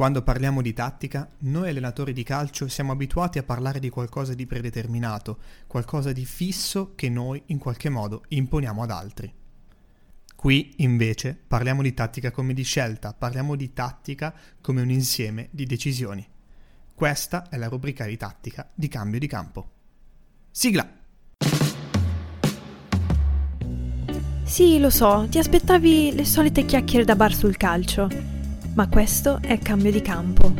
Quando parliamo di tattica, noi allenatori di calcio siamo abituati a parlare di qualcosa di predeterminato, qualcosa di fisso che noi in qualche modo imponiamo ad altri. Qui invece parliamo di tattica come di scelta, parliamo di tattica come un insieme di decisioni. Questa è la rubrica di tattica di cambio di campo. Sigla! Sì, lo so, ti aspettavi le solite chiacchiere da bar sul calcio. Ma questo è cambio di campo.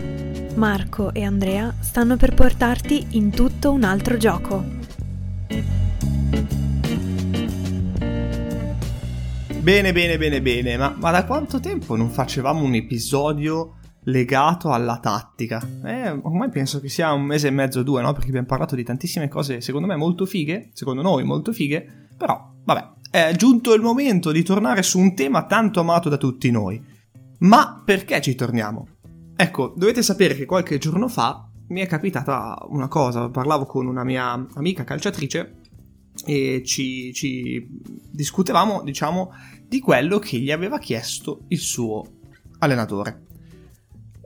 Marco e Andrea stanno per portarti in tutto un altro gioco. Bene, bene, bene, bene, ma, ma da quanto tempo non facevamo un episodio legato alla tattica? Eh, ormai penso che sia un mese e mezzo o due, no? Perché abbiamo parlato di tantissime cose, secondo me molto fighe, secondo noi molto fighe, però, vabbè, è giunto il momento di tornare su un tema tanto amato da tutti noi ma perché ci torniamo? Ecco, dovete sapere che qualche giorno fa mi è capitata una cosa, parlavo con una mia amica calciatrice e ci, ci discutevamo, diciamo, di quello che gli aveva chiesto il suo allenatore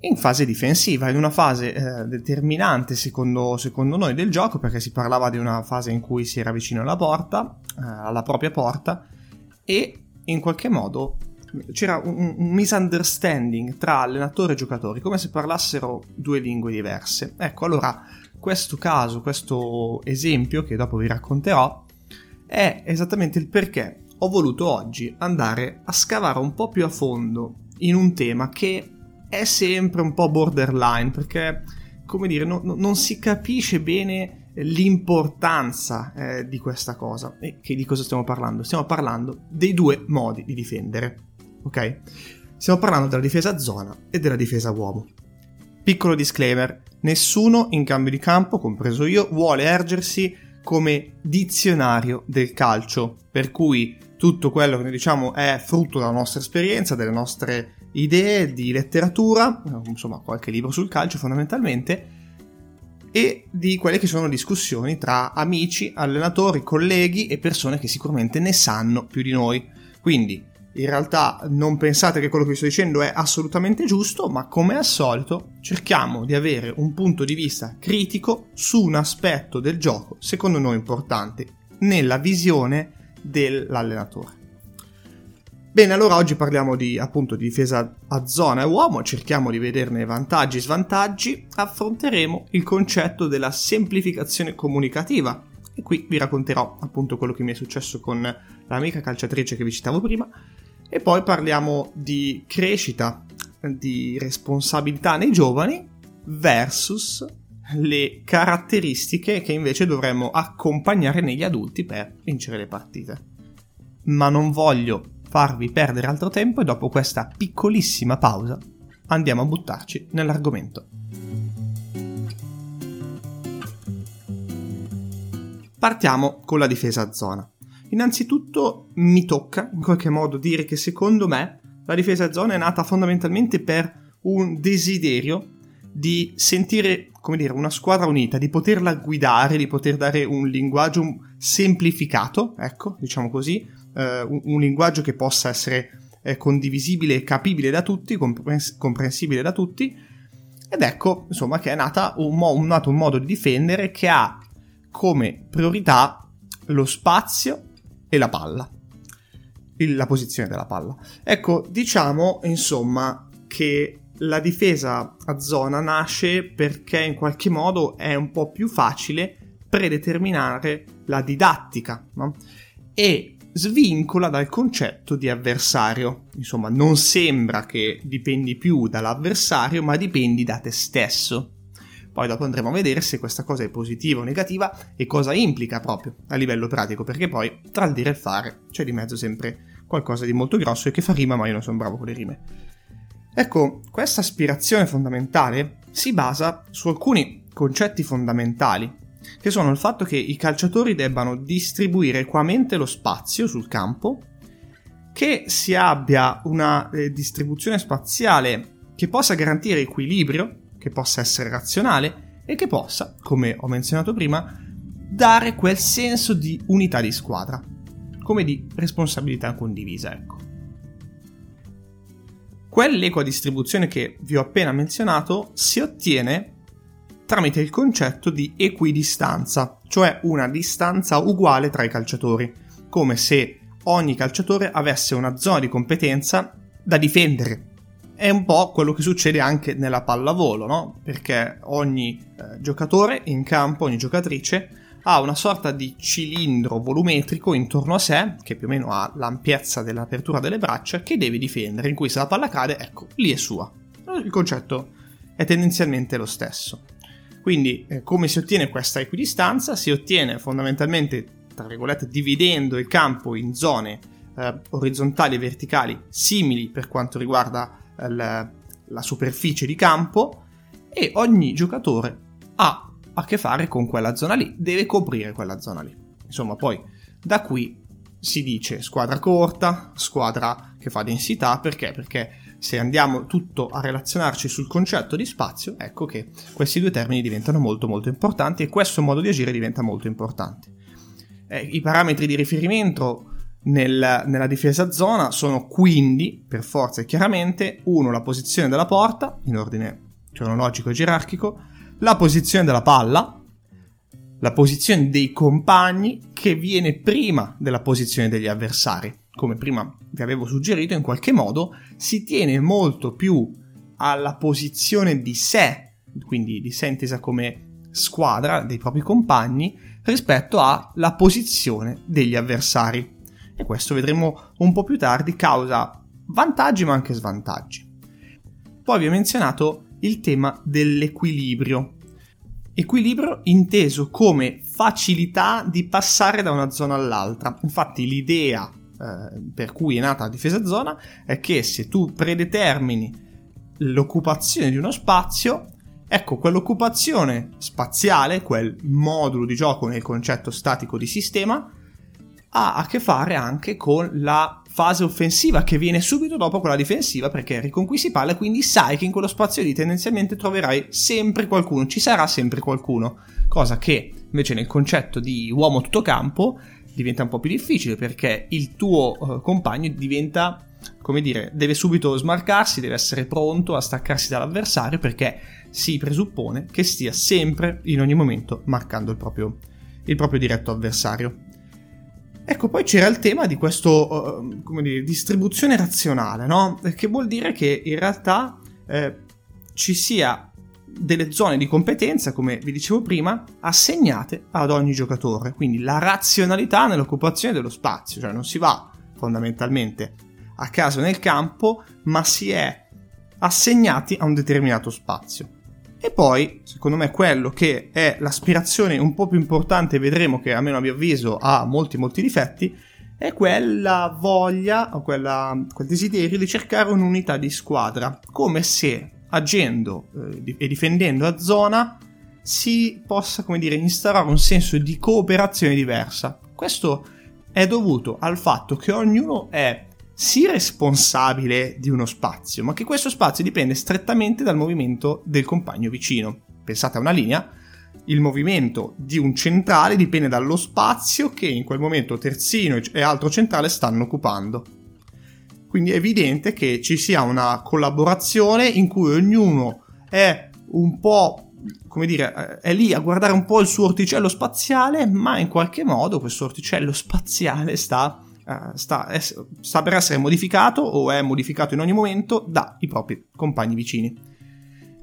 in fase difensiva, in una fase eh, determinante secondo, secondo, noi del gioco, perché si parlava di una fase in cui si era vicino alla porta, eh, alla propria porta, e in qualche modo c'era un, un, misunderstanding tra allenatore e giocatori, come se parlassero due lingue diverse. Ecco, allora, questo caso, questo esempio che dopo vi racconterò, è esattamente il perché ho voluto oggi andare a scavare un po' più a fondo in un tema che è sempre un po' borderline, perché, come dire, no, no, non si capisce bene l'importanza eh, di questa cosa. E che di cosa stiamo parlando? Stiamo parlando dei due modi di difendere ok? Stiamo parlando della difesa zona e della difesa uomo. Piccolo disclaimer, nessuno in cambio di campo, compreso io, vuole ergersi come dizionario del calcio, per cui tutto quello che noi diciamo è frutto della nostra esperienza, delle nostre idee di letteratura, insomma qualche libro sul calcio fondamentalmente, e di quelle che sono discussioni tra amici, allenatori, colleghi e persone che sicuramente ne sanno più di noi. Quindi in realtà non pensate che quello che vi sto dicendo è assolutamente giusto, ma come al solito cerchiamo di avere un punto di vista critico su un aspetto del gioco secondo noi importante nella visione dell'allenatore. Bene, allora oggi parliamo di appunto di difesa a zona e uomo, cerchiamo di vederne vantaggi e svantaggi, affronteremo il concetto della semplificazione comunicativa e qui vi racconterò appunto quello che mi è successo con l'amica calciatrice che vi citavo prima e poi parliamo di crescita, di responsabilità nei giovani versus le caratteristiche che invece dovremmo accompagnare negli adulti per vincere le partite. Ma non voglio farvi perdere altro tempo e dopo questa piccolissima pausa andiamo a buttarci nell'argomento. Partiamo con la difesa a zona. Innanzitutto mi tocca in qualche modo dire che secondo me la difesa zona è nata fondamentalmente per un desiderio di sentire, come dire, una squadra unita, di poterla guidare, di poter dare un linguaggio semplificato, ecco, diciamo così, eh, un, un, linguaggio che possa essere eh, condivisibile e capibile da tutti, comprens- comprensibile da tutti. Ed ecco, insomma, che è nata un, mo- nato un modo di difendere che ha come priorità lo spazio e la palla. La posizione della palla. Ecco, diciamo insomma che la difesa a zona nasce perché in qualche modo è un po' più facile predeterminare la didattica no? e svincola dal concetto di avversario. Insomma, non sembra che dipendi più dall'avversario, ma dipendi da te stesso. Poi dopo andremo a vedere se questa cosa è positiva o negativa e cosa implica proprio a livello pratico, perché poi tra il dire e il fare c'è di mezzo sempre qualcosa di molto grosso e che fa rima, ma io non sono bravo con le rime. Ecco, questa aspirazione fondamentale si basa su alcuni concetti fondamentali, che sono il fatto che i calciatori debbano distribuire equamente lo spazio sul campo, che si abbia una eh, distribuzione spaziale che possa garantire equilibrio che possa essere razionale e che possa, come ho menzionato prima, dare quel senso di unità di squadra, come di responsabilità condivisa, ecco. Quell'equa distribuzione che vi ho appena menzionato si ottiene tramite il concetto di equidistanza, cioè una distanza uguale tra i calciatori, come se ogni calciatore avesse una zona di competenza da difendere. È un po' quello che succede anche nella pallavolo, no? Perché ogni eh, giocatore in campo, ogni giocatrice, ha una sorta di cilindro volumetrico intorno a sé, che più o meno ha l'ampiezza dell'apertura delle braccia, che deve difendere, in cui se la palla cade, ecco, lì è sua. Il concetto è tendenzialmente lo stesso. Quindi, eh, come si ottiene questa equidistanza? Si ottiene fondamentalmente, tra virgolette, dividendo il campo in zone eh, orizzontali e verticali simili per quanto riguarda la, la superficie di campo e ogni giocatore ha a che fare con quella zona lì, deve coprire quella zona lì. Insomma, poi da qui si dice squadra corta, squadra che fa densità, perché? Perché se andiamo tutto a relazionarci sul concetto di spazio, ecco che questi due termini diventano molto molto importanti e questo modo di agire diventa molto importante. Eh, I parametri di riferimento nel, nella difesa zona sono quindi, per forza e chiaramente, uno la posizione della porta, in ordine cronologico e gerarchico, la posizione della palla, la posizione dei compagni che viene prima della posizione degli avversari. Come prima vi avevo suggerito, in qualche modo si tiene molto più alla posizione di sé, quindi di sé intesa come squadra dei propri compagni, rispetto alla posizione degli avversari. E questo vedremo un po' più tardi causa vantaggi ma anche svantaggi. Poi vi ho menzionato il tema dell'equilibrio. Equilibrio inteso come facilità di passare da una zona all'altra. Infatti l'idea eh, per cui è nata la difesa zona è che se tu predetermini l'occupazione di uno spazio, ecco quell'occupazione spaziale, quel modulo di gioco nel concetto statico di sistema, ha a che fare anche con la fase offensiva che viene subito dopo quella difensiva perché riconquisti palla quindi sai che in quello spazio lì tendenzialmente troverai sempre qualcuno, ci sarà sempre qualcuno, cosa che invece nel concetto di uomo tutto campo diventa un po' più difficile perché il tuo uh, compagno diventa come dire, deve subito smarcarsi, deve essere pronto a staccarsi dall'avversario perché si presuppone che stia sempre, in ogni momento, marcando il proprio, il proprio diretto avversario. Ecco, poi c'era il tema di questa uh, distribuzione razionale, no? Che vuol dire che in realtà eh, ci sia delle zone di competenza, come vi dicevo prima, assegnate ad ogni giocatore. Quindi la razionalità nell'occupazione dello spazio, cioè non si va fondamentalmente a caso nel campo, ma si è assegnati a un determinato spazio. E poi, secondo me, quello che è l'aspirazione un po' più importante, vedremo che almeno a mio avviso ha molti molti difetti, è quella voglia o quella, quel desiderio di cercare un'unità di squadra, come se agendo eh, e difendendo a zona si possa, come dire, instaurare un senso di cooperazione diversa. Questo è dovuto al fatto che ognuno è sì responsabile di uno spazio, ma che questo spazio dipende strettamente dal movimento del compagno vicino. Pensate a una linea, il movimento di un centrale dipende dallo spazio che in quel momento terzino e altro centrale stanno occupando. Quindi è evidente che ci sia una collaborazione in cui ognuno è un po' come dire, è lì a guardare un po' il suo orticello spaziale, ma in qualche modo questo orticello spaziale sta uh, sta, è, sta, per essere modificato o è modificato in ogni momento dai propri compagni vicini.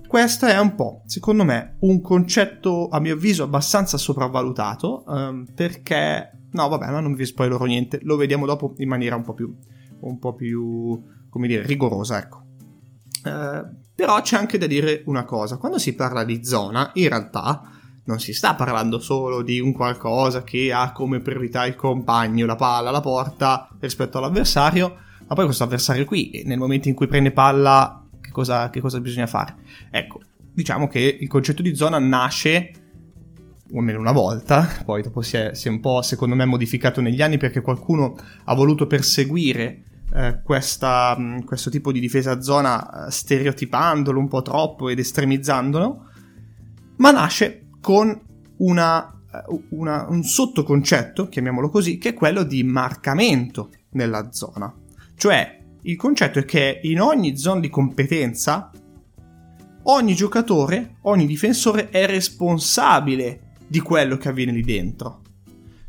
Questo è un po', secondo me, un concetto a mio avviso abbastanza sopravvalutato um, perché... No, vabbè, ma non vi spoilerò niente, lo vediamo dopo in maniera un po' più, un po più come dire, rigorosa, ecco. Uh, però c'è anche da dire una cosa, quando si parla di zona, in realtà non si sta parlando solo di un qualcosa che ha come priorità il compagno, la palla, la porta rispetto all'avversario, ma poi questo avversario qui, nel momento in cui prende palla, che cosa, che cosa bisogna fare? Ecco, diciamo che il concetto di zona nasce o almeno una volta, poi dopo si è, si è, un po' secondo me modificato negli anni perché qualcuno ha voluto perseguire eh, questa, questo tipo di difesa a zona eh, stereotipandolo un po' troppo ed estremizzandolo, ma nasce con una, eh, una, un sottoconcetto, chiamiamolo così, che è quello di marcamento nella zona. Cioè, il concetto è che in ogni zona di competenza ogni giocatore, ogni difensore è responsabile di quello che avviene lì dentro.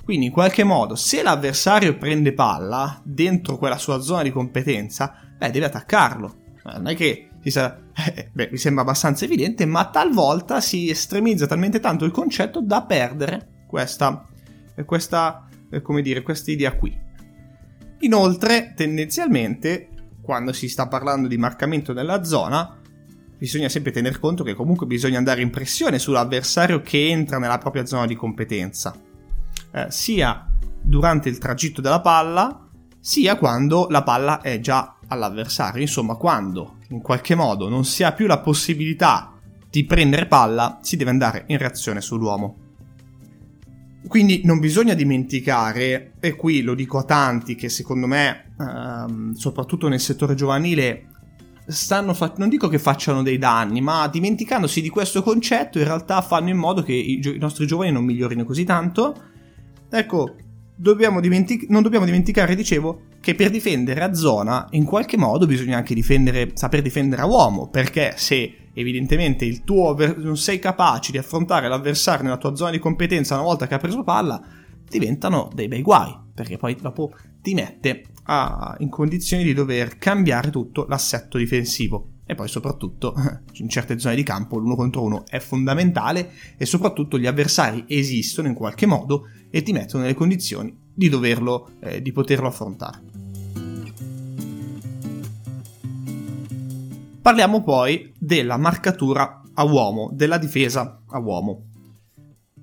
Quindi in qualche modo se l'avversario prende palla dentro quella sua zona di competenza, beh, deve attaccarlo. Non è che si sa, eh, beh, mi sembra abbastanza evidente, ma talvolta si estremizza talmente tanto il concetto da perdere questa, questa eh, come dire, questa idea qui. Inoltre, tendenzialmente, quando si sta parlando di marcamento della zona, bisogna sempre tener conto che comunque bisogna andare in pressione sull'avversario che entra nella propria zona di competenza, eh, sia durante il tragitto della palla, sia quando la palla è già all'avversario. Insomma, quando in qualche modo non si ha più la possibilità di prendere palla, si deve andare in reazione sull'uomo. Quindi non bisogna dimenticare, e qui lo dico a tanti che secondo me, ehm, soprattutto nel settore giovanile, stanno fa- non dico che facciano dei danni, ma dimenticandosi di questo concetto in realtà fanno in modo che i, gio- i nostri giovani non migliorino così tanto. Ecco, dobbiamo dimentic- non dobbiamo dimenticare, dicevo, che per difendere a zona in qualche modo bisogna anche difendere, saper difendere a uomo, perché se evidentemente il tuo non sei capace di affrontare l'avversario nella tua zona di competenza una volta che ha preso palla, diventano dei bei guai, perché poi dopo ti mette a, in condizioni di dover cambiare tutto l'assetto difensivo. E poi soprattutto in certe zone di campo l'uno contro uno è fondamentale e soprattutto gli avversari esistono in qualche modo e ti mettono nelle condizioni di doverlo, eh, di poterlo affrontare. Parliamo poi della marcatura a uomo, della difesa a uomo.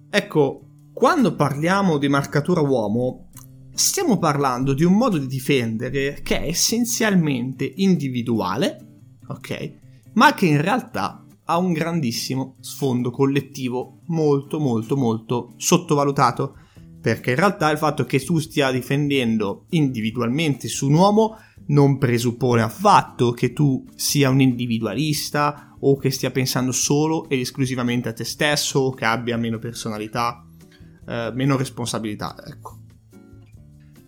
Ecco, quando parliamo di marcatura a uomo, stiamo parlando di un modo di difendere che è essenzialmente individuale, ok? Ma che in realtà ha un grandissimo sfondo collettivo molto molto molto sottovalutato perché in realtà il fatto che tu stia difendendo individualmente su un uomo non presuppone affatto che tu sia un individualista o che stia pensando solo ed esclusivamente a te stesso o che abbia meno personalità, eh, meno responsabilità, ecco.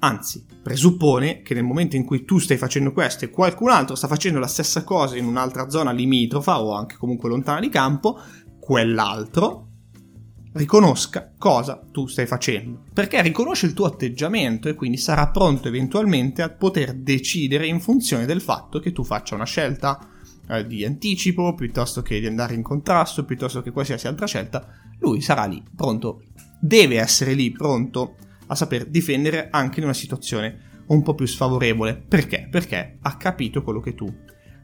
Anzi, presuppone che nel momento in cui tu stai facendo questo e qualcun altro sta facendo la stessa cosa in un'altra zona limitrofa o anche comunque lontana di campo, quell'altro riconosca cosa tu stai facendo, perché riconosce il tuo atteggiamento e quindi sarà pronto eventualmente a poter decidere in funzione del fatto che tu faccia una scelta eh, di anticipo piuttosto che di andare in contrasto, piuttosto che qualsiasi altra scelta, lui sarà lì pronto, deve essere lì pronto a saper difendere anche in una situazione un po' più sfavorevole. Perché? Perché ha capito quello che tu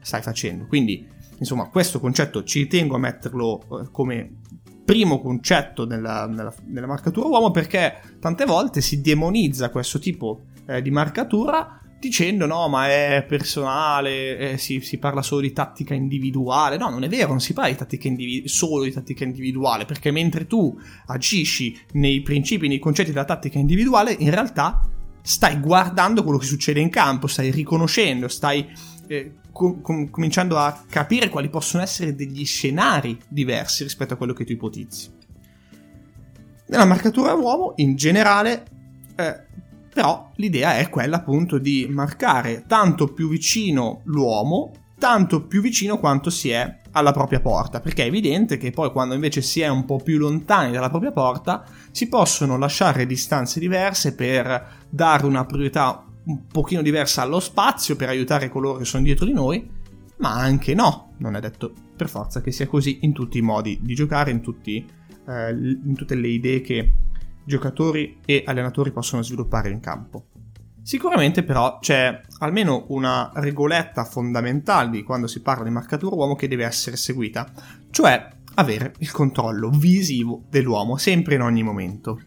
stai facendo. Quindi, insomma, questo concetto ci tengo a metterlo eh, come primo concetto nella, nella, nella, marcatura uomo perché tante volte si demonizza questo tipo eh, di marcatura dicendo no ma è personale, eh, si, si, parla solo di tattica individuale, no non è vero, non si parla di tattica individu- solo di tattica individuale perché mentre tu agisci nei principi, nei concetti della tattica individuale in realtà stai guardando quello che succede in campo, stai riconoscendo, stai eh, com- com- cominciando a capire quali possono essere degli scenari diversi rispetto a quello che tu ipotizzi. Nella marcatura uomo, in generale, eh, però l'idea è quella appunto di marcare tanto più vicino l'uomo, tanto più vicino quanto si è alla propria porta, perché è evidente che poi quando invece si è un po' più lontani dalla propria porta si possono lasciare distanze diverse per dare una priorità un pochino diversa allo spazio per aiutare coloro che sono dietro di noi, ma anche no, non è detto per forza che sia così in tutti i modi di giocare, in, tutti, eh, in tutte le idee che giocatori e allenatori possono sviluppare in campo. Sicuramente però c'è almeno una regoletta fondamentale di quando si parla di marcatura uomo che deve essere seguita, cioè avere il controllo visivo dell'uomo sempre in ogni momento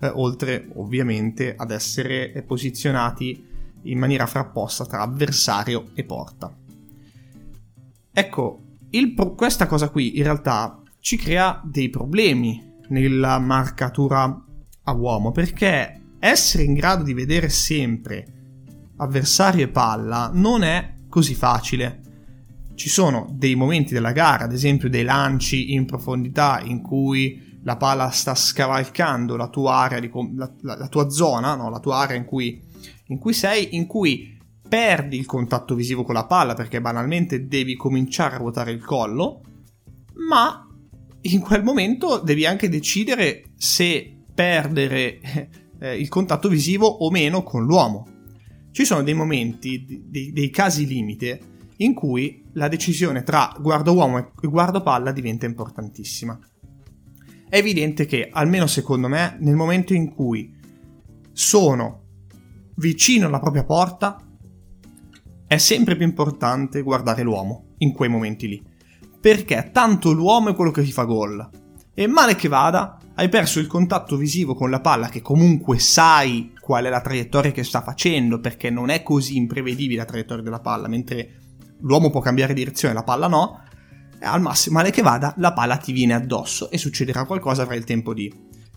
eh, oltre ovviamente ad essere posizionati in maniera frapposta tra avversario e porta. Ecco, pro- questa cosa qui in realtà ci crea dei problemi nella marcatura a uomo perché essere in grado di vedere sempre avversario e palla non è così facile. Ci sono dei momenti della gara, ad esempio dei lanci in profondità in cui la palla sta scavalcando la tua area, di, la, la, la tua zona, no? la tua area in cui, in cui sei, in cui perdi il contatto visivo con la palla perché banalmente devi cominciare a ruotare il collo, ma in quel momento devi anche decidere se perdere eh, il contatto visivo o meno con l'uomo. Ci sono dei momenti, dei, dei casi limite in cui la decisione tra guardo uomo e guardo palla diventa importantissima. È evidente che, almeno secondo me, nel momento in cui sono vicino alla propria porta, è sempre più importante guardare l'uomo in quei momenti lì. Perché tanto l'uomo è quello che ti fa gol. E male che vada, hai perso il contatto visivo con la palla che comunque sai qual è la traiettoria che sta facendo perché non è così imprevedibile la traiettoria della palla, mentre l'uomo può cambiare direzione, la palla no. Al massimo, male che vada, la palla ti viene addosso e succederà qualcosa, avrai il tempo di,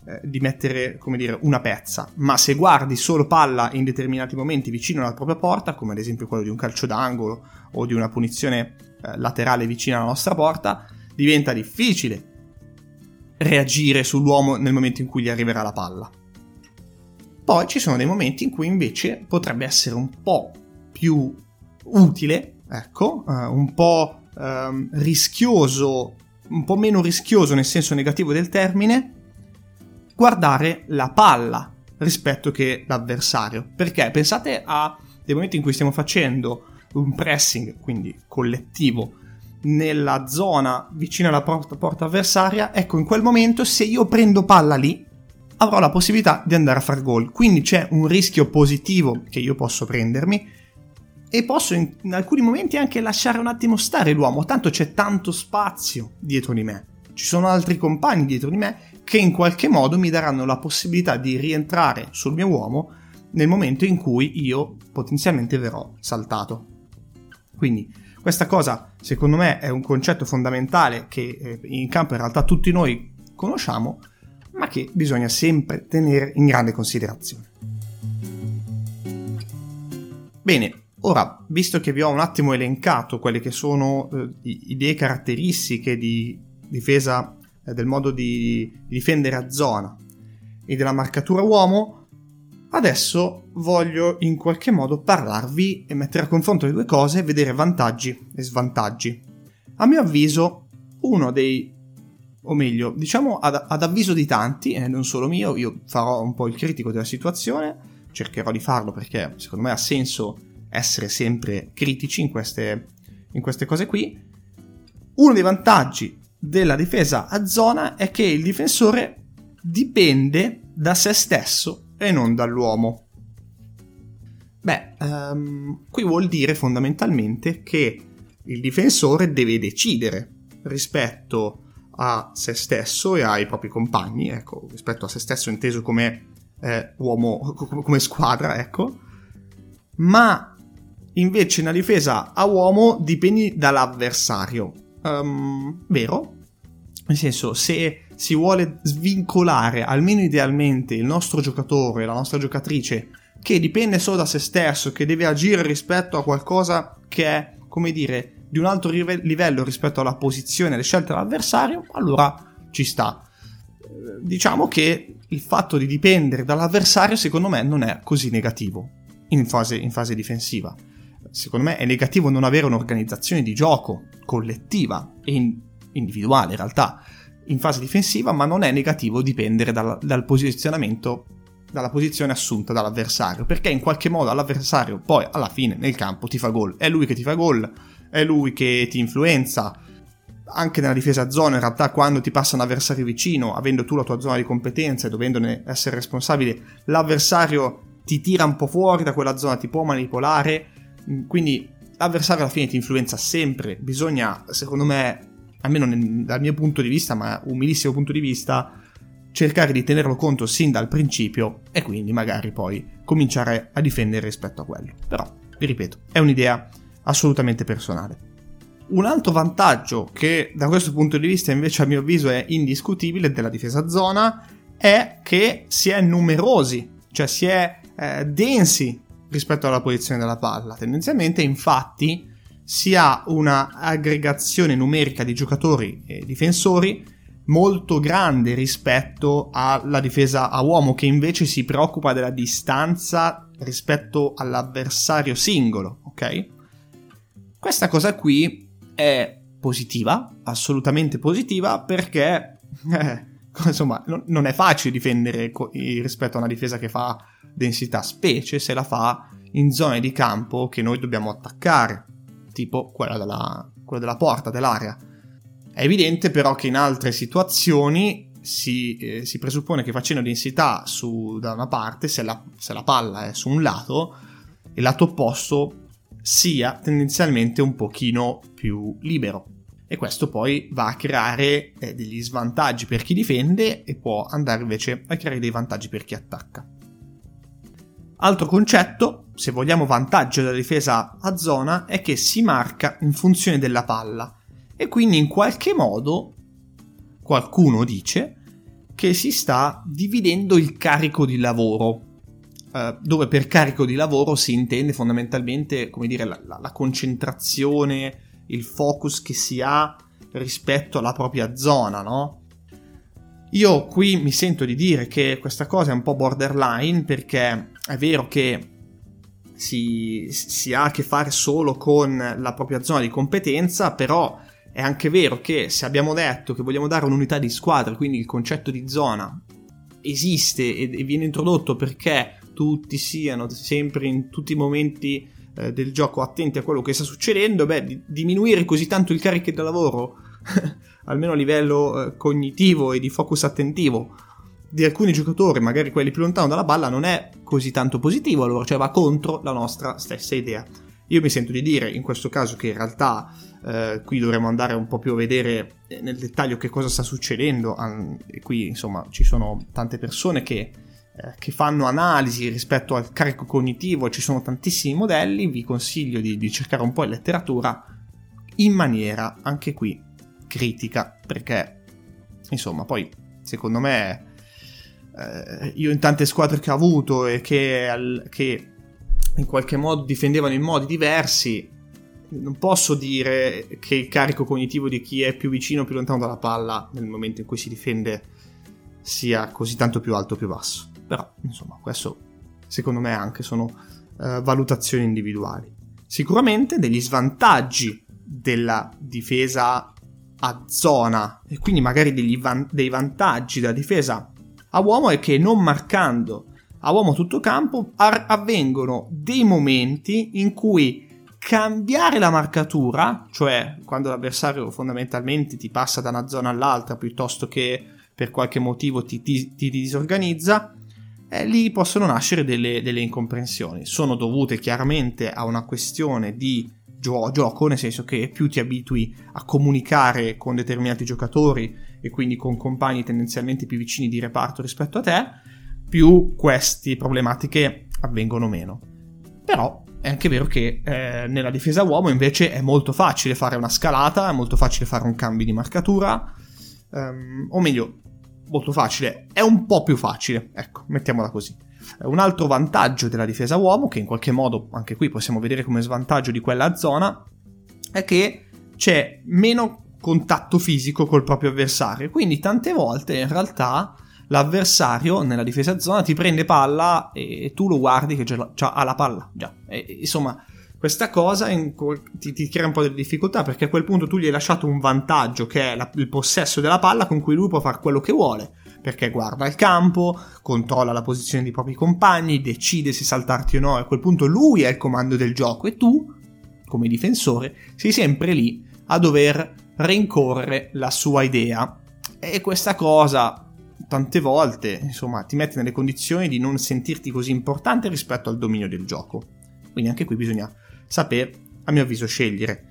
eh, di mettere, come dire, una pezza. Ma se guardi solo palla in determinati momenti vicino alla propria porta, come ad esempio quello di un calcio d'angolo o di una punizione eh, laterale vicino alla nostra porta, diventa difficile reagire sull'uomo nel momento in cui gli arriverà la palla. Poi ci sono dei momenti in cui invece potrebbe essere un po' più utile, ecco, uh, un po' uh, rischioso, un po' meno rischioso nel senso negativo del termine, guardare la palla rispetto che l'avversario. Perché pensate a dei momenti in cui stiamo facendo un pressing, quindi collettivo, nella zona vicino alla porta, porta avversaria, ecco in quel momento se io prendo palla lì avrò la possibilità di andare a far gol. Quindi c'è un rischio positivo che io posso prendermi e posso in, in, alcuni momenti anche lasciare un attimo stare l'uomo, tanto c'è tanto spazio dietro di me. Ci sono altri compagni dietro di me che in qualche modo mi daranno la possibilità di rientrare sul mio uomo nel momento in cui io potenzialmente verrò saltato. Quindi questa cosa, secondo me, è un concetto fondamentale che eh, in campo in realtà tutti noi conosciamo, ma che bisogna sempre tenere in grande considerazione. Bene, ora, visto che vi ho un attimo elencato quelle che sono eh, idee caratteristiche di difesa eh, del modo di, di difendere a zona e della marcatura uomo, Adesso voglio in qualche modo parlarvi e mettere a confronto le due cose e vedere vantaggi e svantaggi. A mio avviso, uno dei, o meglio, diciamo ad, ad avviso di tanti, e non solo mio, io farò un po' il critico della situazione, cercherò di farlo perché secondo me ha senso essere sempre critici in queste, in queste cose qui. Uno dei vantaggi della difesa a zona è che il difensore dipende da se stesso e non dall'uomo. Beh, um, qui vuol dire fondamentalmente che il difensore deve decidere rispetto a se stesso e ai propri compagni, ecco, rispetto a se stesso inteso come eh, uomo, come squadra, ecco, ma invece nella difesa a uomo dipendi dall'avversario. Um, vero? Nel senso, se si vuole svincolare, almeno idealmente, il nostro giocatore, la nostra giocatrice, che dipende solo da se stesso, che deve agire rispetto a qualcosa che è, come dire, di un alto livello rispetto alla posizione e alle scelte dell'avversario, allora ci sta. Diciamo che il fatto di dipendere dall'avversario, secondo me, non è così negativo in fase, in fase difensiva. Secondo me è negativo non avere un'organizzazione di gioco collettiva e individuale in realtà in fase difensiva, ma non è negativo dipendere dal, dal posizionamento, dalla posizione assunta dall'avversario, perché in qualche modo l'avversario poi alla fine nel campo ti fa gol, è lui che ti fa gol, è lui che ti influenza. Anche nella difesa a zona, in realtà, quando ti passa un avversario vicino, avendo tu la tua zona di competenza e dovendone essere responsabile, l'avversario ti tira un po' fuori da quella zona, ti può manipolare. Quindi l'avversario alla fine ti influenza sempre. Bisogna, secondo me, almeno nel, dal mio punto di vista, ma umilissimo punto di vista, cercare di tenerlo conto sin dal principio e quindi magari poi cominciare a difendere rispetto a quello. Però, vi ripeto, è un'idea assolutamente personale. Un altro vantaggio che da questo punto di vista invece a mio avviso è indiscutibile della difesa zona è che si è numerosi, cioè si è eh, densi rispetto alla posizione della palla. Tendenzialmente infatti si ha una aggregazione numerica di giocatori e difensori molto grande rispetto alla difesa a uomo che invece si preoccupa della distanza rispetto all'avversario singolo, ok? Questa cosa qui è positiva, assolutamente positiva, perché eh, insomma non è facile difendere rispetto a una difesa che fa densità, specie se la fa in zone di campo che noi dobbiamo attaccare, tipo quella della, quella della porta, dell'area. È evidente però che in altre situazioni si, eh, si presuppone che facendo densità su, da una parte, se la, se la palla è su un lato, il lato opposto sia tendenzialmente un pochino più libero. E questo poi va a creare eh, degli svantaggi per chi difende e può andare invece a creare dei vantaggi per chi attacca. Altro concetto, se vogliamo vantaggio della difesa a zona, è che si marca in funzione della palla e quindi in qualche modo qualcuno dice che si sta dividendo il carico di lavoro, eh, dove per carico di lavoro si intende fondamentalmente, come dire, la, la, la concentrazione, il focus che si ha rispetto alla propria zona, no? Io qui mi sento di dire che questa cosa è un po' borderline perché è vero che si, si, ha a che fare solo con la propria zona di competenza, però è anche vero che se abbiamo detto che vogliamo dare un'unità di squadra, quindi il concetto di zona esiste e, e viene introdotto perché tutti siano sempre in tutti i momenti eh, del gioco attenti a quello che sta succedendo, beh, di, diminuire così tanto il carico da lavoro, almeno a livello eh, cognitivo e di focus attentivo, di alcuni giocatori, magari quelli più lontani dalla palla, non è così tanto positivo, allora cioè va contro la nostra stessa idea. Io mi sento di dire in questo caso che in realtà eh, qui dovremmo andare un po' più a vedere eh, nel dettaglio che cosa sta succedendo. E qui insomma ci sono tante persone che, eh, che fanno analisi rispetto al carico cognitivo, ci sono tantissimi modelli. Vi consiglio di, di cercare un po' in letteratura in maniera anche qui critica perché insomma poi secondo me eh, io in tante squadre che ho avuto e che, al, che, in qualche modo difendevano in modi diversi, non posso dire che il carico cognitivo di chi è più vicino o più lontano dalla palla nel momento in cui si difende sia così tanto più alto o più basso. Però, insomma, questo secondo me anche sono uh, valutazioni individuali. Sicuramente degli svantaggi della difesa a zona e quindi magari van- dei vantaggi della difesa a uomo è che non marcando a uomo tutto campo avvengono dei momenti in cui cambiare la marcatura, cioè quando l'avversario fondamentalmente ti passa da una zona all'altra piuttosto che per qualche motivo ti, ti, ti disorganizza, eh, lì possono nascere delle, delle, incomprensioni. Sono dovute chiaramente a una questione di gio- gioco, nel senso che più ti abitui a comunicare con determinati giocatori e quindi con compagni tendenzialmente più vicini di reparto rispetto a te, più queste problematiche avvengono meno. Però è anche vero che eh, nella difesa uomo invece è molto facile fare una scalata, è molto facile fare un cambio di marcatura, um, o meglio, molto facile, è un po' più facile, ecco, mettiamola così. Un altro vantaggio della difesa uomo, che in qualche modo anche qui possiamo vedere come svantaggio di quella zona, è che c'è meno contatto fisico col proprio avversario. Quindi tante volte in realtà l'avversario nella difesa zona ti prende palla e tu lo guardi che ha la palla. Già. E, insomma, questa cosa in, ti, ti, crea un po' di difficoltà perché a quel punto tu gli hai lasciato un vantaggio che è la, il possesso della palla con cui lui può fare quello che vuole. Perché guarda il campo, controlla la posizione dei propri compagni, decide se saltarti o no. A quel punto lui è il comando del gioco e tu, come difensore, sei sempre lì a dover rincorrere la sua idea. E questa cosa tante volte, insomma, ti mette nelle condizioni di non sentirti così importante rispetto al dominio del gioco. Quindi anche qui bisogna sapere, a mio avviso, scegliere.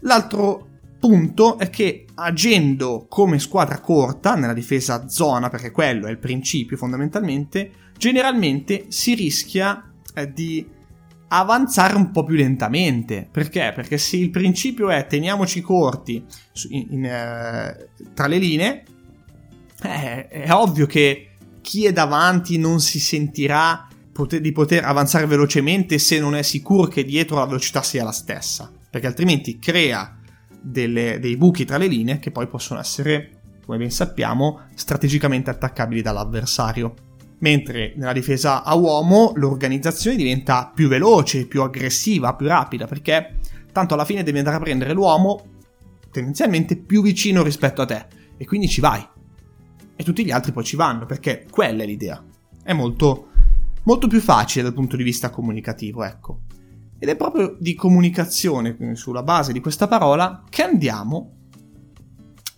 L'altro punto è che agendo come squadra corta nella difesa zona, perché quello è il principio fondamentalmente, generalmente si rischia eh, di avanzare un po' più lentamente. Perché? Perché se il principio è teniamoci corti in, in, eh, tra le linee, eh, è ovvio che chi è davanti non si sentirà poter, di poter avanzare velocemente se non è sicuro che dietro la velocità sia la stessa. Perché altrimenti crea delle, dei buchi tra le linee che poi possono essere, come ben sappiamo, strategicamente attaccabili dall'avversario. Mentre nella difesa a uomo l'organizzazione diventa più veloce, più aggressiva, più rapida, perché tanto alla fine devi andare a prendere l'uomo tendenzialmente più vicino rispetto a te e quindi ci vai. E tutti gli altri poi ci vanno, perché quella è l'idea. È molto, molto più facile dal punto di vista comunicativo, ecco. Ed è proprio di comunicazione, sulla base di questa parola, che andiamo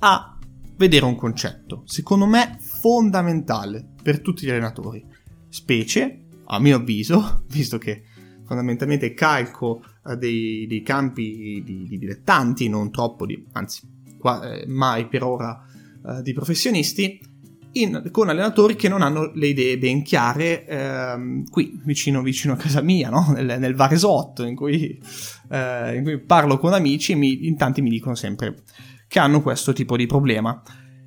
a vedere un concetto, secondo me fondamentale per tutti gli allenatori, specie, a mio avviso, visto che fondamentalmente calco eh, dei, dei, campi di, di, dilettanti, non troppo di, anzi, qua, eh, mai per ora eh, di professionisti, in, con allenatori che non hanno le idee ben chiare ehm, qui vicino, vicino, a casa mia, no? nel, nel Varesotto, in cui, eh, in cui, parlo con amici e mi, in tanti mi dicono sempre che hanno questo tipo di problema.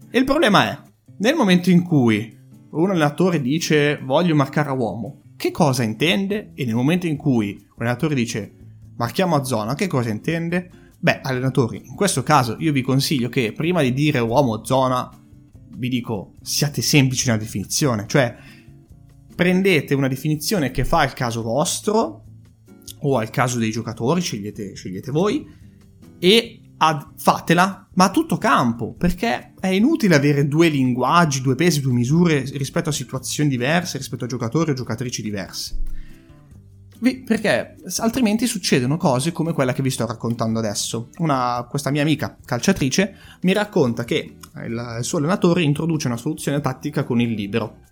E il problema è, nel momento in cui un allenatore dice voglio marcare a uomo, che cosa intende? E nel momento in cui un allenatore dice marchiamo a zona, che cosa intende? Beh, allenatori, in questo caso io vi consiglio che prima di dire uomo zona, vi dico siate semplici nella definizione, cioè prendete una definizione che fa il caso vostro o al caso dei giocatori, scegliete, scegliete voi, e ad, fatela, ma a tutto campo, perché è inutile avere due linguaggi, due pesi, due misure rispetto a situazioni diverse, rispetto a giocatori o giocatrici diverse. Perché altrimenti succedono cose come quella che vi sto raccontando adesso. Una, questa mia amica calciatrice mi racconta che il, il suo allenatore introduce una soluzione tattica con il libero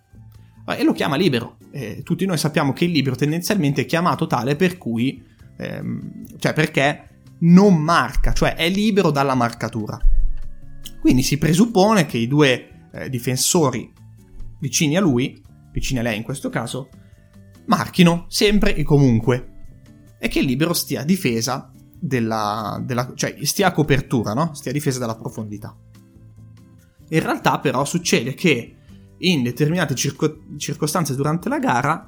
e lo chiama libero. E tutti noi sappiamo che il libero tendenzialmente è chiamato tale per cui, ehm, cioè perché non marca, cioè è libero dalla marcatura. Quindi si presuppone che i due eh, difensori vicini a lui, vicini a lei in questo caso, marchino sempre e comunque e che il libero stia a difesa della, della cioè stia a copertura, no? Stia a difesa dalla profondità. In realtà però succede che in determinate circo- circostanze durante la gara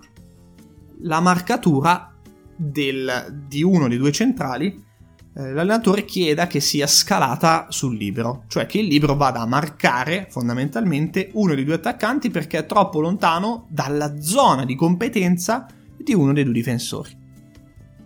la marcatura del, di uno dei due centrali eh, l'allenatore chieda che sia scalata sul libero, cioè che il libero vada a marcare fondamentalmente uno dei due attaccanti perché è troppo lontano dalla zona di competenza di uno dei due difensori.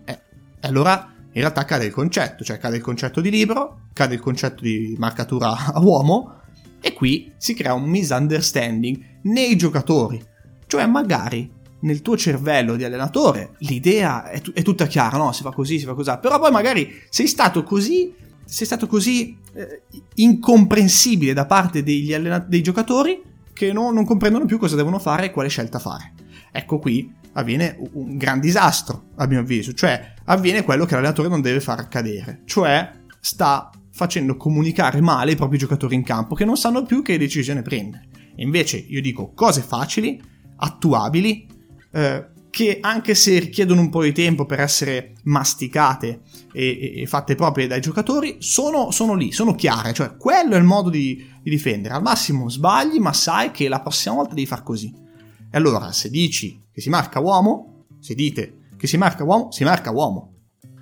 Eh, allora in realtà cade il concetto, cioè cade il concetto di libero, cade il concetto di marcatura a uomo e qui si crea un misunderstanding nei giocatori, cioè magari nel tuo cervello di allenatore l'idea è, t- è, tutta chiara, no? Si fa così, si fa così. Però poi magari sei stato così, sei stato così eh, incomprensibile da parte degli allena- dei giocatori che no, non comprendono più cosa devono fare e quale scelta fare. Ecco qui avviene un gran disastro, a mio avviso, cioè avviene quello che l'allenatore non deve far accadere, cioè sta facendo comunicare male i propri giocatori in campo che non sanno più che decisione prendere. Invece io dico cose facili, attuabili, eh, che anche se richiedono un po' di tempo per essere masticate e, e fatte proprie dai giocatori, sono, sono, lì, sono chiare, cioè quello è il modo di, di, difendere. Al massimo sbagli, ma sai che la prossima volta devi far così. E allora, se dici che si marca uomo, se dite che si marca uomo, si marca uomo.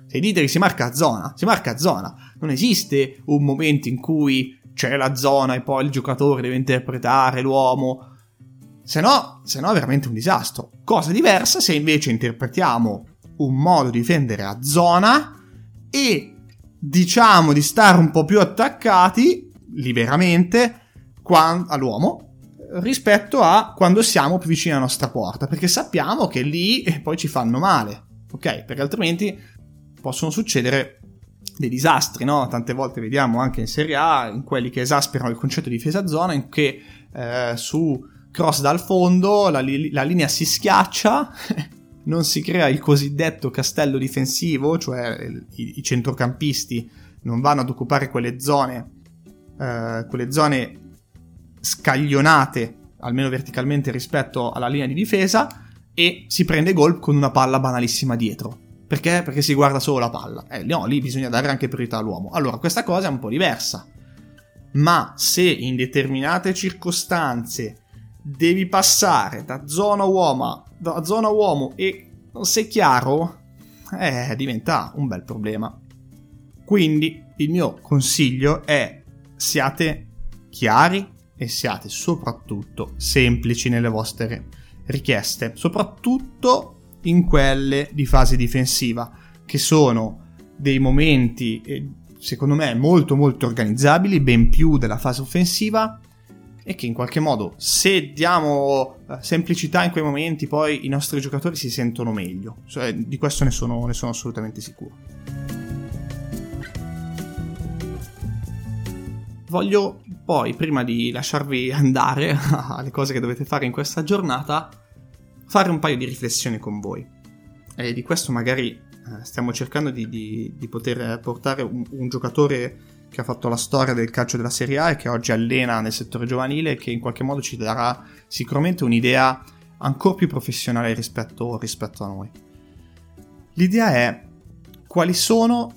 Se dite che si marca zona, si marca zona. Non esiste un momento in cui c'è la zona e poi il giocatore deve interpretare l'uomo se no, se no è veramente un disastro. Cosa diversa se invece interpretiamo un modo di difendere a zona e diciamo di stare un po' più attaccati liberamente quando, all'uomo rispetto a quando siamo più vicini alla nostra porta, perché sappiamo che lì poi ci fanno male, ok? Perché altrimenti possono succedere dei disastri, no? Tante volte vediamo anche in Serie A, in quelli che esasperano il concetto di difesa zona, in che eh, su cross dal fondo, la, li- la linea si schiaccia, non si crea il cosiddetto castello difensivo, cioè i, i centrocampisti non vanno ad occupare quelle zone, eh, quelle zone scaglionate, almeno verticalmente rispetto alla linea di difesa, e si prende gol con una palla banalissima dietro. Perché? Perché si guarda solo la palla. Eh, no, lì bisogna dare anche priorità all'uomo. Allora, questa cosa è un po' diversa. Ma se in determinate circostanze devi passare da zona uomo, da zona uomo e non sei chiaro, eh, diventa un bel problema. Quindi il mio consiglio è siate chiari e siate soprattutto semplici nelle vostre, richieste, soprattutto in quelle di fase difensiva, che sono dei momenti, eh, secondo me, molto molto organizzabili, ben più della fase offensiva, e che in qualche modo, se diamo eh, semplicità in quei momenti, poi i nostri giocatori si sentono meglio. Cioè, di questo ne sono, ne sono assolutamente sicuro. Voglio poi, prima di lasciarvi andare alle cose che dovete fare in questa giornata, fare un paio di riflessioni con voi. E di questo magari eh, stiamo cercando di, di, di poter portare un, un, giocatore che ha fatto la storia del calcio della Serie A e che oggi allena nel settore giovanile, che in qualche modo ci darà sicuramente un'idea ancora più professionale rispetto, rispetto a noi. L'idea è quali sono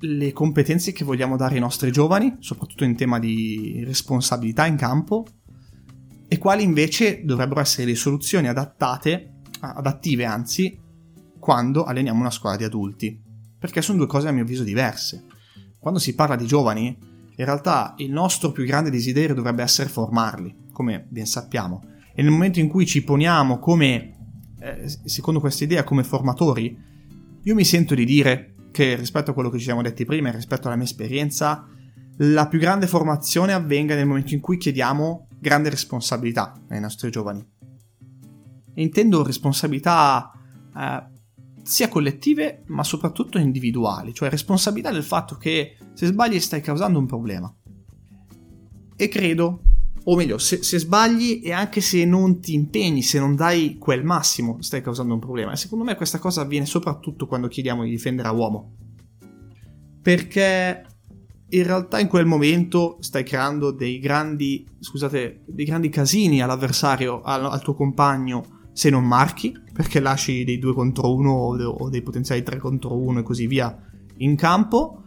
le competenze che vogliamo dare ai nostri giovani, soprattutto in tema di responsabilità in campo, e quali invece dovrebbero essere le soluzioni adattate, adattive anzi, quando alleniamo una squadra di adulti. Perché sono due cose a mio avviso diverse. Quando si parla di giovani, in realtà il nostro più grande desiderio dovrebbe essere formarli, come ben sappiamo. E nel momento in cui ci poniamo come, eh, secondo questa idea, come formatori, io mi sento di dire che rispetto a quello che ci siamo detti prima e rispetto alla mia esperienza, la più grande formazione avvenga nel momento in cui chiediamo grande responsabilità ai nostri giovani. E intendo responsabilità eh, sia collettive ma soprattutto individuali, cioè responsabilità del fatto che se sbagli stai causando un problema. E credo, o meglio, se, se, sbagli e anche se non ti impegni, se non dai quel massimo, stai causando un problema. E secondo me questa cosa avviene soprattutto quando chiediamo di difendere a uomo. Perché in realtà in quel momento stai creando dei grandi, scusate, dei grandi casini all'avversario, al, al tuo compagno, se non marchi, perché lasci dei 2 contro 1 o dei potenziali 3 contro 1 e così via in campo,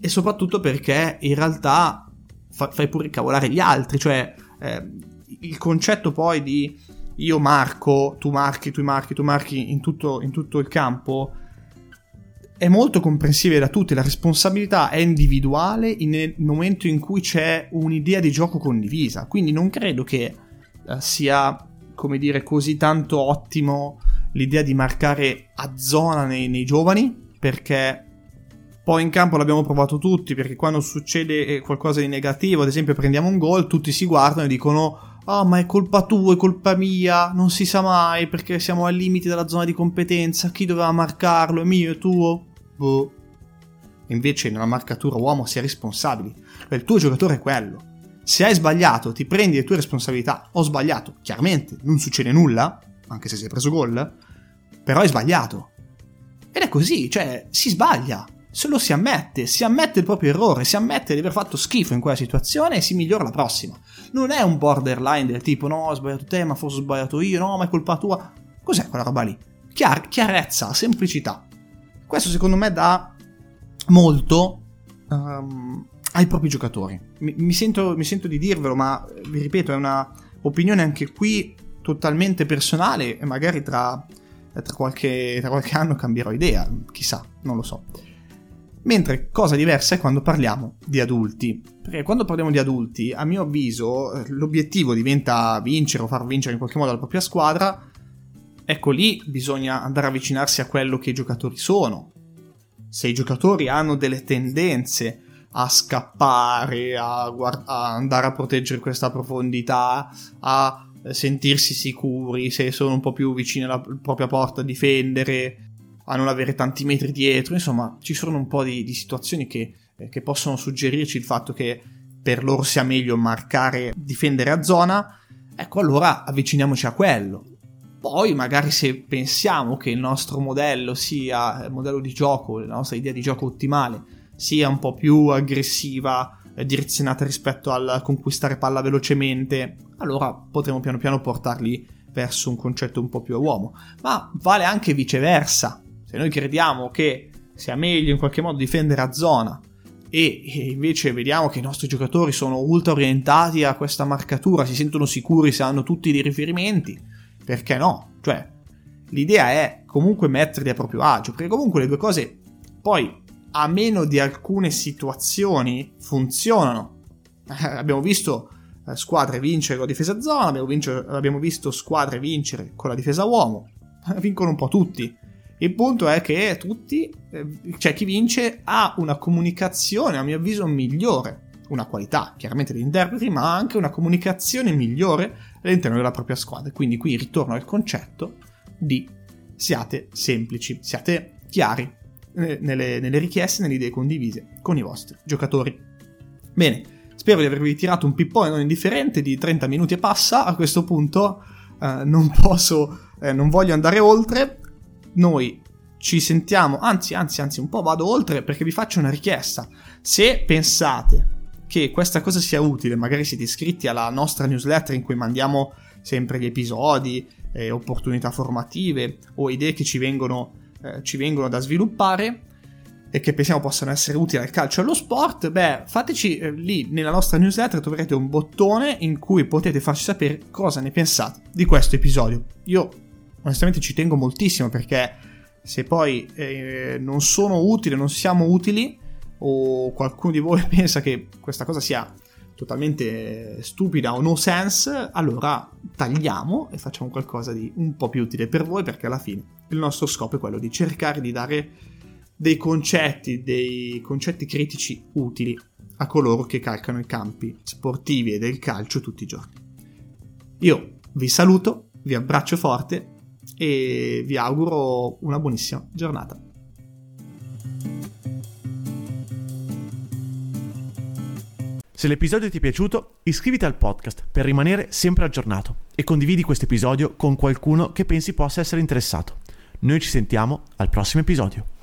e soprattutto perché in realtà fa, fai pure cavolare gli altri, cioè eh, il concetto poi di io marco, tu marchi, tu marchi, tu marchi in tutto, in tutto il campo è molto comprensibile da tutti, la responsabilità è individuale nel momento in cui c'è un'idea di gioco condivisa, quindi non credo che uh, sia, come dire, così tanto ottimo l'idea di marcare a zona nei, nei giovani, perché poi in campo l'abbiamo provato tutti, perché quando succede eh, qualcosa di negativo, ad esempio prendiamo un gol, tutti si guardano e dicono Ah, oh, ma è colpa tua, è colpa mia, non si sa mai perché siamo al limite della zona di competenza. Chi doveva marcarlo? È mio, è tuo? Boh. Invece nella marcatura uomo si è responsabili. Il tuo giocatore è quello. Se hai sbagliato, ti prendi le tue responsabilità. Ho sbagliato, chiaramente, non succede nulla, anche se è preso gol, però hai sbagliato. Ed è così, cioè, si sbaglia. Se lo si ammette, si ammette il proprio errore, si ammette di aver fatto schifo in quella situazione e si migliora la prossima. Non è un borderline del tipo no, ho sbagliato te, ma forse ho sbagliato io, no, ma è colpa tua. Cos'è quella roba lì? Chiar- chiarezza, semplicità. Questo secondo me dà molto um, ai propri giocatori. Mi, mi, sento, mi, sento, di dirvelo, ma vi ripeto, è una opinione anche qui totalmente personale e magari tra, tra, qualche, tra qualche anno cambierò idea, chissà, non lo so. Mentre cosa diversa è quando parliamo di adulti. Perché quando parliamo di adulti, a mio avviso, l'obiettivo diventa vincere o far vincere in qualche modo la propria squadra, Ecco lì bisogna andare a avvicinarsi a quello che i giocatori sono. Se i giocatori hanno delle tendenze a scappare, a, guard- a andare a proteggere questa profondità, a sentirsi sicuri, se sono un po' più vicini alla propria porta a difendere, a non avere tanti metri dietro, insomma ci sono un po' di, di situazioni che, eh, che possono suggerirci il fatto che per loro sia meglio marcare, difendere a zona, ecco allora avviciniamoci a quello. Poi magari se pensiamo che il nostro modello sia, il modello di gioco, la nostra idea di gioco ottimale, sia un po' più aggressiva, eh, direzionata rispetto al conquistare palla velocemente, allora potremo piano piano portarli verso un concetto un po' più a uomo. Ma vale anche viceversa. Se noi crediamo che sia meglio in qualche modo difendere a zona e invece vediamo che i nostri giocatori sono ultra orientati a questa marcatura, si sentono sicuri se hanno tutti dei riferimenti, perché no? Cioè, l'idea è comunque metterli a proprio agio, perché comunque le due cose poi, a meno di alcune situazioni, funzionano. Eh, abbiamo visto eh, squadre vincere con la difesa zona, abbiamo, vincere, abbiamo visto squadre vincere con la difesa uomo, vincono un po' tutti. Il punto è che tutti, cioè chi vince ha una comunicazione, a mio avviso, migliore, una qualità chiaramente degli interpreti, ma anche una comunicazione migliore all'interno della propria squadra. Quindi qui ritorno al concetto di siate semplici, siate chiari nelle, nelle richieste, nelle idee condivise con i vostri giocatori. Bene, Spero di avervi tirato un pippone non indifferente di 30 minuti e passa. A questo punto eh, non posso, eh, non voglio andare oltre. Noi ci sentiamo, anzi, anzi, anzi, un po' vado oltre perché vi faccio una richiesta. Se pensate che questa cosa sia utile, magari siete iscritti alla nostra newsletter in cui mandiamo sempre gli episodi, eh, opportunità formative o idee che ci vengono, eh, ci vengono da sviluppare, e che pensiamo possano essere utili al calcio e allo sport, beh, fateci eh, lì nella nostra newsletter troverete un bottone in cui potete farci sapere cosa ne pensate di questo episodio. Io onestamente ci tengo moltissimo perché se poi eh, non sono utili, non siamo utili o qualcuno di voi pensa che questa cosa sia totalmente stupida o no sense, allora tagliamo e facciamo qualcosa di un po' più utile per voi perché alla fine il nostro scopo è quello di cercare di dare dei concetti, dei concetti critici utili a coloro che calcano i campi sportivi e del calcio tutti i giorni. Io vi saluto, vi abbraccio forte e vi auguro una buonissima giornata. Se l'episodio ti è piaciuto, iscriviti al podcast per rimanere sempre aggiornato e condividi questo episodio con qualcuno che pensi possa essere interessato. Noi ci sentiamo al prossimo episodio.